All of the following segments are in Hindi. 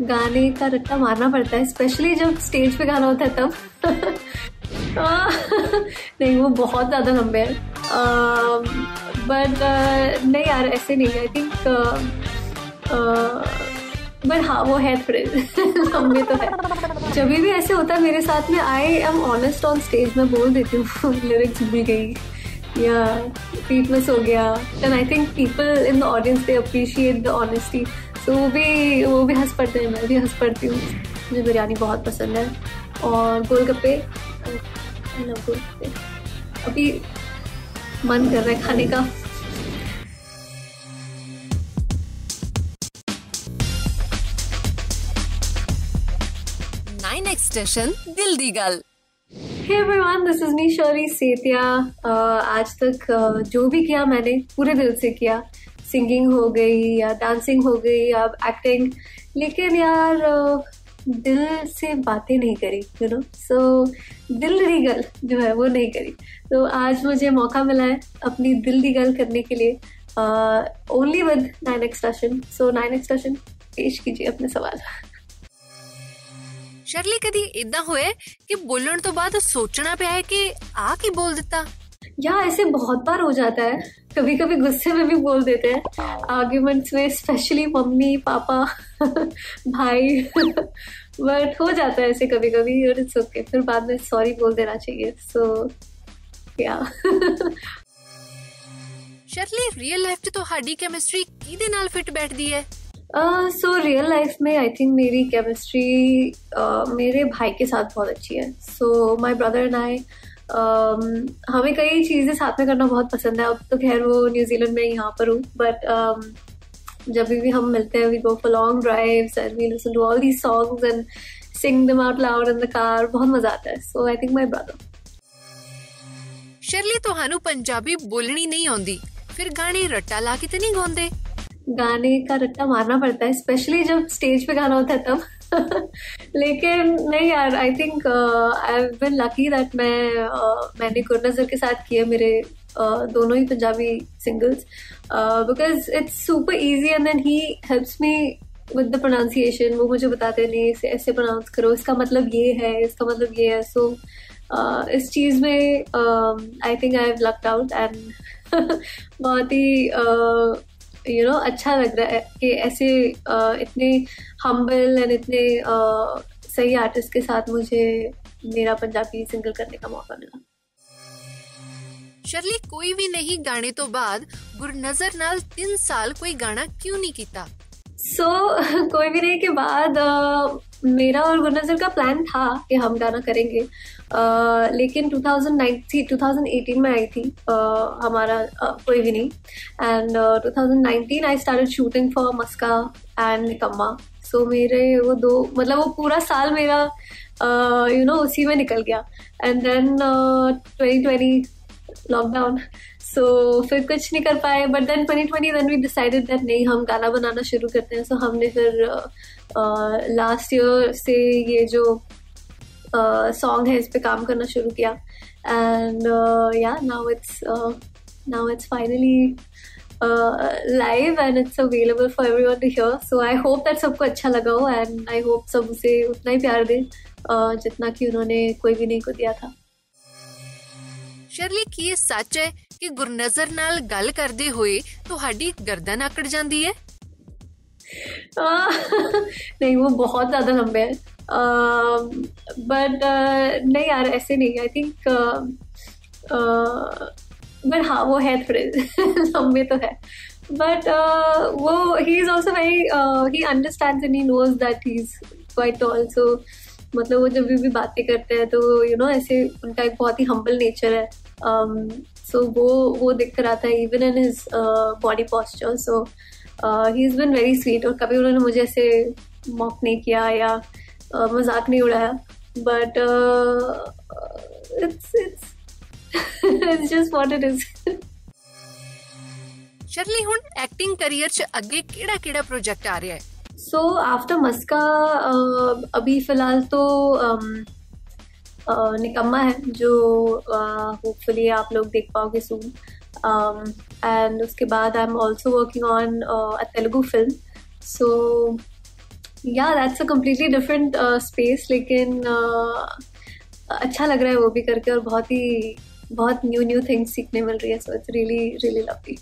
गाने का रट्टा मारना पड़ता है स्पेशली जब स्टेज पे गाना होता है तब। नहीं, वो बहुत ज़्यादा लंबे हैं। बट नहीं यार, ऐसे नहीं आई थिंक बट हाँ वो है थोड़े। लंबे तो है। जब भी ऐसे होता है, मेरे साथ में I am honest on stage में बोल देती हूँ। लिरिक्स भूल गई। या पीट मिस हो गया। And I think people in the audience they appreciate the honesty so वो भी वो भी हंस पड़ते हैं मैं भी हंस पड़ती हूँ। मुझे बिरयानी बहुत पसंद है। और गोलगप्पे गोलगप्पे। अभी मन कर रहा है खाने का। नाइन एक्सटेंशन दिल दी गल। Hey everyone, this is me Shari Setia. Uh, आज तक uh, जो भी किया मैंने पूरे दिल से किया। सिंगिंग हो गई या डांसिंग हो गई या एक्टिंग लेकिन यार uh, दिल से बातें नहीं करी यू नो सो दिल दी गल जो है वो नहीं करी तो आज मुझे मौका मिला है अपनी दिल दी गल करने के लिए only with nine extension so nine extension पेश कीजिए अपने सवाल ਸ਼ਰਲੀ ਕਦੀ ਇਦਾਂ ਹੋਇਆ ਕਿ ਬੋਲਣ ਤੋਂ ਬਾਅਦ ਸੋਚਣਾ ਪਿਆ ਹੈ ਕਿ ਆ ਕੀ ਬੋਲ ਦਿੱਤਾ या ऐसे बहुत बार हो जाता है कभी कभी गुस्से में भी बोल देते हैं आर्ग्यूमेंट्स में स्पेशली मम्मी पापा भाई बट हो जाता है ऐसे कभी कभी और इट्स ओके फिर बाद में सॉरी बोल देना चाहिए सो या ਸ਼ਰਲੀ ਰੀਅਲ ਲਾਈਫ 'ਚ ਤੁਹਾਡੀ ਕੈਮਿਸਟਰੀ ਕਿਹਦੇ ਨਾਲ ਫਿੱਟ ਬੈਠਦੀ ਹੈ सो रियल लाइफ में आई थिंक मेरी केमिस्ट्री uh, मेरे भाई के साथ बहुत अच्छी है सो माई ब्रदर एंड आई हमें कई चीज़ें साथ में करना बहुत पसंद है अब तो खैर वो न्यूजीलैंड में यहाँ पर हूँ बट um, जब भी हम मिलते हैं we go for long drives and we listen to all the songs and sing them out loud in the car बहुत मजा आता है so I think my brother Shirley ਤੁਹਾਨੂੰ ਪੰਜਾਬੀ ਬੋਲਣੀ ਨਹੀਂ ਆਉਂਦੀ ਫਿਰ ਗਾਣੇ ਰੱਟਾ ਲਾ ਕੇ ਤੇ ਨਹੀਂ ਗਾਉਂਦੇ गाने का रट्टा मारना पड़ता है स्पेशली जब स्टेज पे गाना होता है तब। लेकिन नहीं यार I think I been lucky that मैं uh, मैंने गुरनजर के साथ किए मेरे uh, दोनों ही Punjabi singles because it's super easy and then he helps me with the pronunciation वो मुझे बताते नहीं इसे ऐसे प्रोनाउंस करो इसका मतलब ये है इसका मतलब ये है। सो so, uh, इस चीज़ में I think I have lucked out and बहुत ही uh, यू नो अच्छा लग रहा है कि ऐसे uh, इतने हम्बल एंड इतने uh, सही आर्टिस्ट के साथ मुझे मेरा पंजाबी सिंगल करने का मौका मिला ਸ਼ਰਲੀ ਕੋਈ ਵੀ ਨਹੀਂ ਗਾਣੇ ਤੋਂ ਬਾਅਦ ਗੁਰਨਜ਼ਰ ਨਾਲ 3 ਸਾਲ ਕੋਈ ਗਾਣਾ ਕਿਉਂ ਨਹੀਂ ਕੀਤਾ सो so, कोई भी नहीं के बाद uh, मेरा और गुरनजर का प्लान था कि हम गाना करेंगे लेकिन 2019 2018 में आई थी uh, हमारा uh, कोई भी नहीं। And uh, 2019 I started shooting for Maska and Nikamma so मेरे वो दो मतलब वो पूरा साल मेरा you uh, know you know, उसी में निकल गया। And then twenty twenty lockdown so फिर कुछ नहीं कर पाए। But then 2020 then we decided that नहीं हम गाना बनाना शुरू करते हैं। सो so, हमने फिर लास्ट uh, ईयर uh, से ये जो सॉन्ग uh, है इस पे काम करना शुरू किया and yeah now it's now it's finally live and it's available for everyone to hear so I hope that सबको अच्छा लगा हो एंड आई होप सब उसे उतना ही प्यार दें uh, जितना कि उन्होंने कोई भी नहीं को दिया था ਸ਼ਰਲੀ ਕੀ ਇਹ ਸੱਚ ਹੈ ਕਿ ਗੁਰਨਜ਼ਰ ਨਾਲ ਗੱਲ ਕਰਦੇ ਹੋਏ ਤੁਹਾਡੀ ਗਰਦਨ ਆਕੜ ਜਾਂਦੀ ਹੈ नहीं वो बहुत ज़्यादा लंबे हैं बट नहीं यार ऐसे नहीं। आई थिंक बट हाँ वो है थोड़े। लंबे तो है। बट वो ही is also very he understand and he knows that he is quite tall so मतलब वो जब भी बातें करते हैं तो यू नो ऐसे उनका एक बहुत ही हम्बल नेचर है। सो वो वो दिख कर आता है even in his body posture so he is been very sweet और कभी उन्होंने मुझे ऐसे मॉक नहीं किया या uh, मजाक नहीं उड़ाया but it's it's it's just what it is Shirley ਹੁਣ ਐਕਟਿੰਗ ਕੈਰੀਅਰ 'ਚ ਅੱਗੇ ਕਿਹੜਾ-ਕਿਹੜਾ ਪ੍ਰੋਜੈਕਟ ਆ ਰਿਹਾ ਹੈ सो आफ्टर मस्का अभी फिलहाल तो um, uh, निकम्मा है जो होपफुली uh, आप लोग देख पाओगे सून एंड um, उसके बाद I am also working on a Telugu film so yeah that's a completely different space लेकिन uh, अच्छा लग रहा है वो भी करके और बहुत ही बहुत न्यू न्यू थिंग्स सीखने मिल रही है so it's really really lovely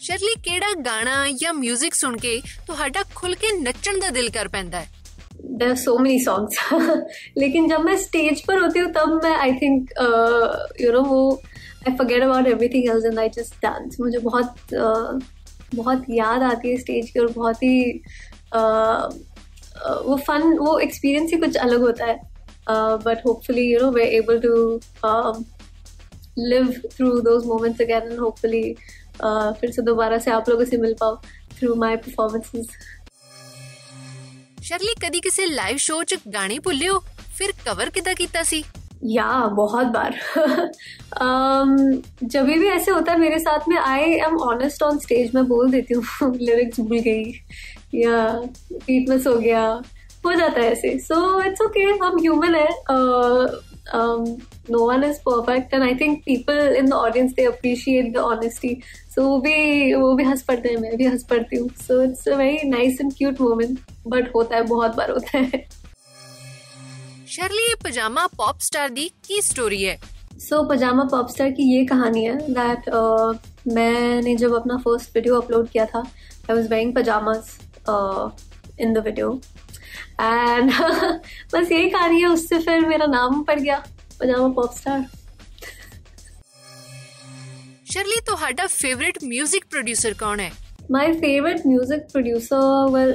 Shirley ਕਿਹੜਾ ਗਾਣਾ ਜਾਂ 뮤직 ਸੁਣ ਕੇ ਤੁਹਾਡਾ ਖੁੱਲ ਕੇ ਨੱਚਣ ਦਾ ਦਿਲ ਕਰ ਪੈਂਦਾ ਹੈ there are so many songs लेकिन जब मैं स्टेज पर होती हूँ तब मैं आई थिंक यू नो वो I forget about everything else and I just dance मुझे बहुत uh, बहुत याद आती है स्टेज की और बहुत ही uh, uh, वो फन वो एक्सपीरियंस ही कुछ अलग होता है but hopefully you know we able to live through those moments again and hopefully फिर से दोबारा से आप लोगों से मिल पाओ थ्रू माई परफॉर्मेंसेज ਸ਼ਰਲੀ ਕਦੀ ਕਿਸੇ ਲਾਈਵ ਸ਼ੋਅ 'ਚ ਗਾਣੇ ਭੁੱਲਿਓ ਫਿਰ ਕਵਰ ਕਿਦਾਂ ਕੀਤਾ ਸੀ या बहुत बार। um, जब भी ऐसे होता है मेरे साथ में I am honest on stage में बोल देती हूँ लिरिक्स भूल गई या मिस हो गया हो जाता है ऐसे। सो इट्स ओके हम ह्यूमन है no one is perfect and I think people in the audience they appreciate the honesty so वो भी वो भी हंस पड़ते हैं मैं भी हंस पड़ती हूँ। So it's a very nice and cute moment but होता है बहुत बार होता है। शर्ली पजामा पॉप स्टार दी की स्टोरी है so so, pyjama pop star की ये कहानी है दैट uh, मैंने जब अपना फर्स्ट वीडियो अपलोड किया था I was wearing pyjamas in the video and बस यही कहानी है उससे फिर मेरा नाम पड़ गया पजामा पॉप स्टार शर्ली ਤੁਹਾਡਾ ਫੇਵਰਿਟ 뮤직 ਪ੍ਰੋਡਿਊਸਰ ਕੌਣ ਹੈ my favorite music producer well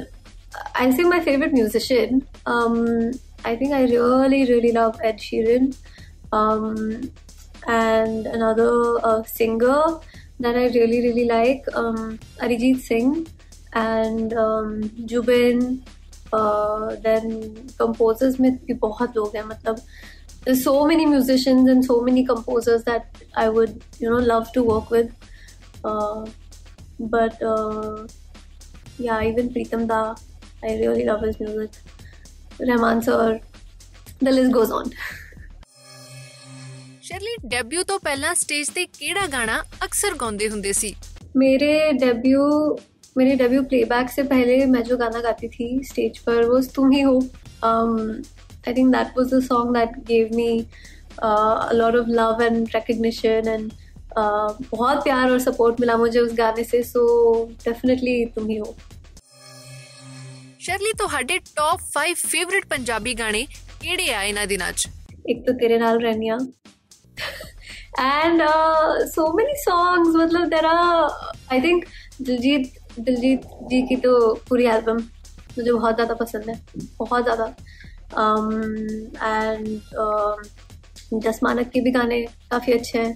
i'll say my favorite musician um I think I really, really love Ed Sheeran. Um, and another uh, singer that I really, really like, um, Arijit Singh and um, Jubin. Uh, then composers में भी बहुत लोग हैं मतलब there's so many musicians and so many composers that I would you know love to work with uh, but uh, yeah even Pritam Da I really love his music Rahman sir the list goes on Shirley debut ਤੋਂ ਪਹਿਲਾਂ ਸਟੇਜ ਤੇ ਕਿਹੜਾ ਗਾਣਾ ਅਕਸਰ ਗਾਉਂਦੇ ਹੁੰਦੇ ਸੀ मेरे डेब्यू मेरे डेब्यू प्लेबैक से पहले मैं जो गाना गाती थी स्टेज पर वो तुम ही हो I think that was the song that gave me a lot of love and recognition and बहुत प्यार और सपोर्ट मिला मुझे उस गाने से सो डेफिनेटली तुम ही हो ਸ਼ਰਲੀ ਤੁਹਾਡੇ ਟੌਪ 5 ਫੇਵਰਿਟ ਪੰਜਾਬੀ ਗਾਣੇ ਕਿਹੜੇ ਆ ਇਹਨਾਂ ਦਿਨਾਂ 'ਚ ਇੱਕ ਤਾਂ ਤੇਰੇ ਨਾਲ ਰਹਿਨੀਆਂ एंड सो मेनी सॉन्ग्स मतलब there I think Diljit Diljit ji की तो पूरी एल्बम मुझे बहुत ज़्यादा पसंद है बहुत ज़्यादा एंड um, जस मानक के भी गाने काफ़ी अच्छे हैं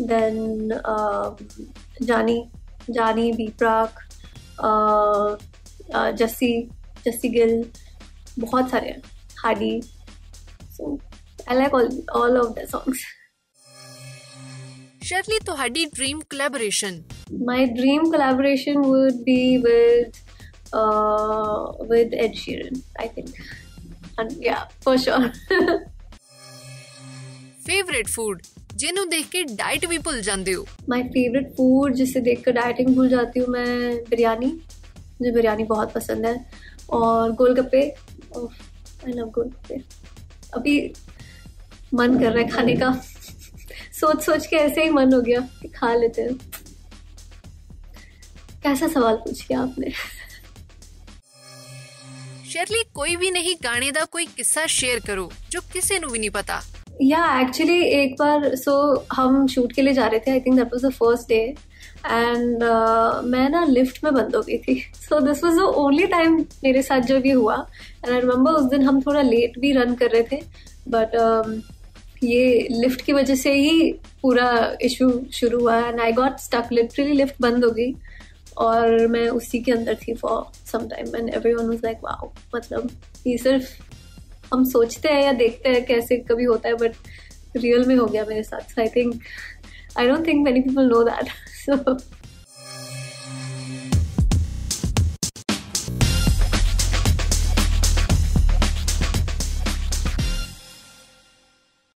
then uh, Jaani Jaani B Praak uh, uh, Jassi Jassi Gill बहुत सारे हैं Hardy so I like all of the songs Shirley Tuhadi dream collaboration. My dream collaboration would be with uh, with Ed Sheeran, I think. And yeah, for sure. Favorite food. जिन्हों देख के डाइट भी भूल जाते हो माय फेवरेट फ़ूड जिसे देख कर डाइटिंग भूल जाती हूँ मैं बिरयानी मुझे बिरयानी बहुत पसंद है और गोलगप्पे आई लव गोलगप्पे अभी मन कर रहा है खाने का सोच सोच के ऐसे ही मन हो गया कि खा लेते हैं कैसा सवाल पूछ लिया आपने ਸ਼ਰਲੀ ਕੋਈ ਵੀ ਨਹੀਂ ਗਾਣੇ ਦਾ ਕੋਈ ਕਿੱਸਾ ਸ਼ੇਅਰ ਕਰੋ ਜੋ ਕਿਸੇ ਨੂੰ ਵੀ ਨਹੀਂ ਪਤਾ या एक्चुअली एक बार सो हम शूट के लिए जा रहे थे I think that was the first day and uh, मैं ना लिफ्ट में बंद हो गई थी। So this was the only time मेरे साथ जब ये हुआ। एंड आई रिमेम्बर उस दिन हम थोड़ा लेट भी रन कर रहे थे। बट um, ये लिफ्ट की वजह से ही पूरा इशू शुरू हुआ। And I got stuck literally lift बंद हो गई। और मैं उसी के अंदर थी for some time and everyone was like wow मतलब ये सिर्फ़ हम सोचते हैं या देखते हैं कैसे कभी होता है। बट रियल में हो गया मेरे साथ। I think I don't think many people know that so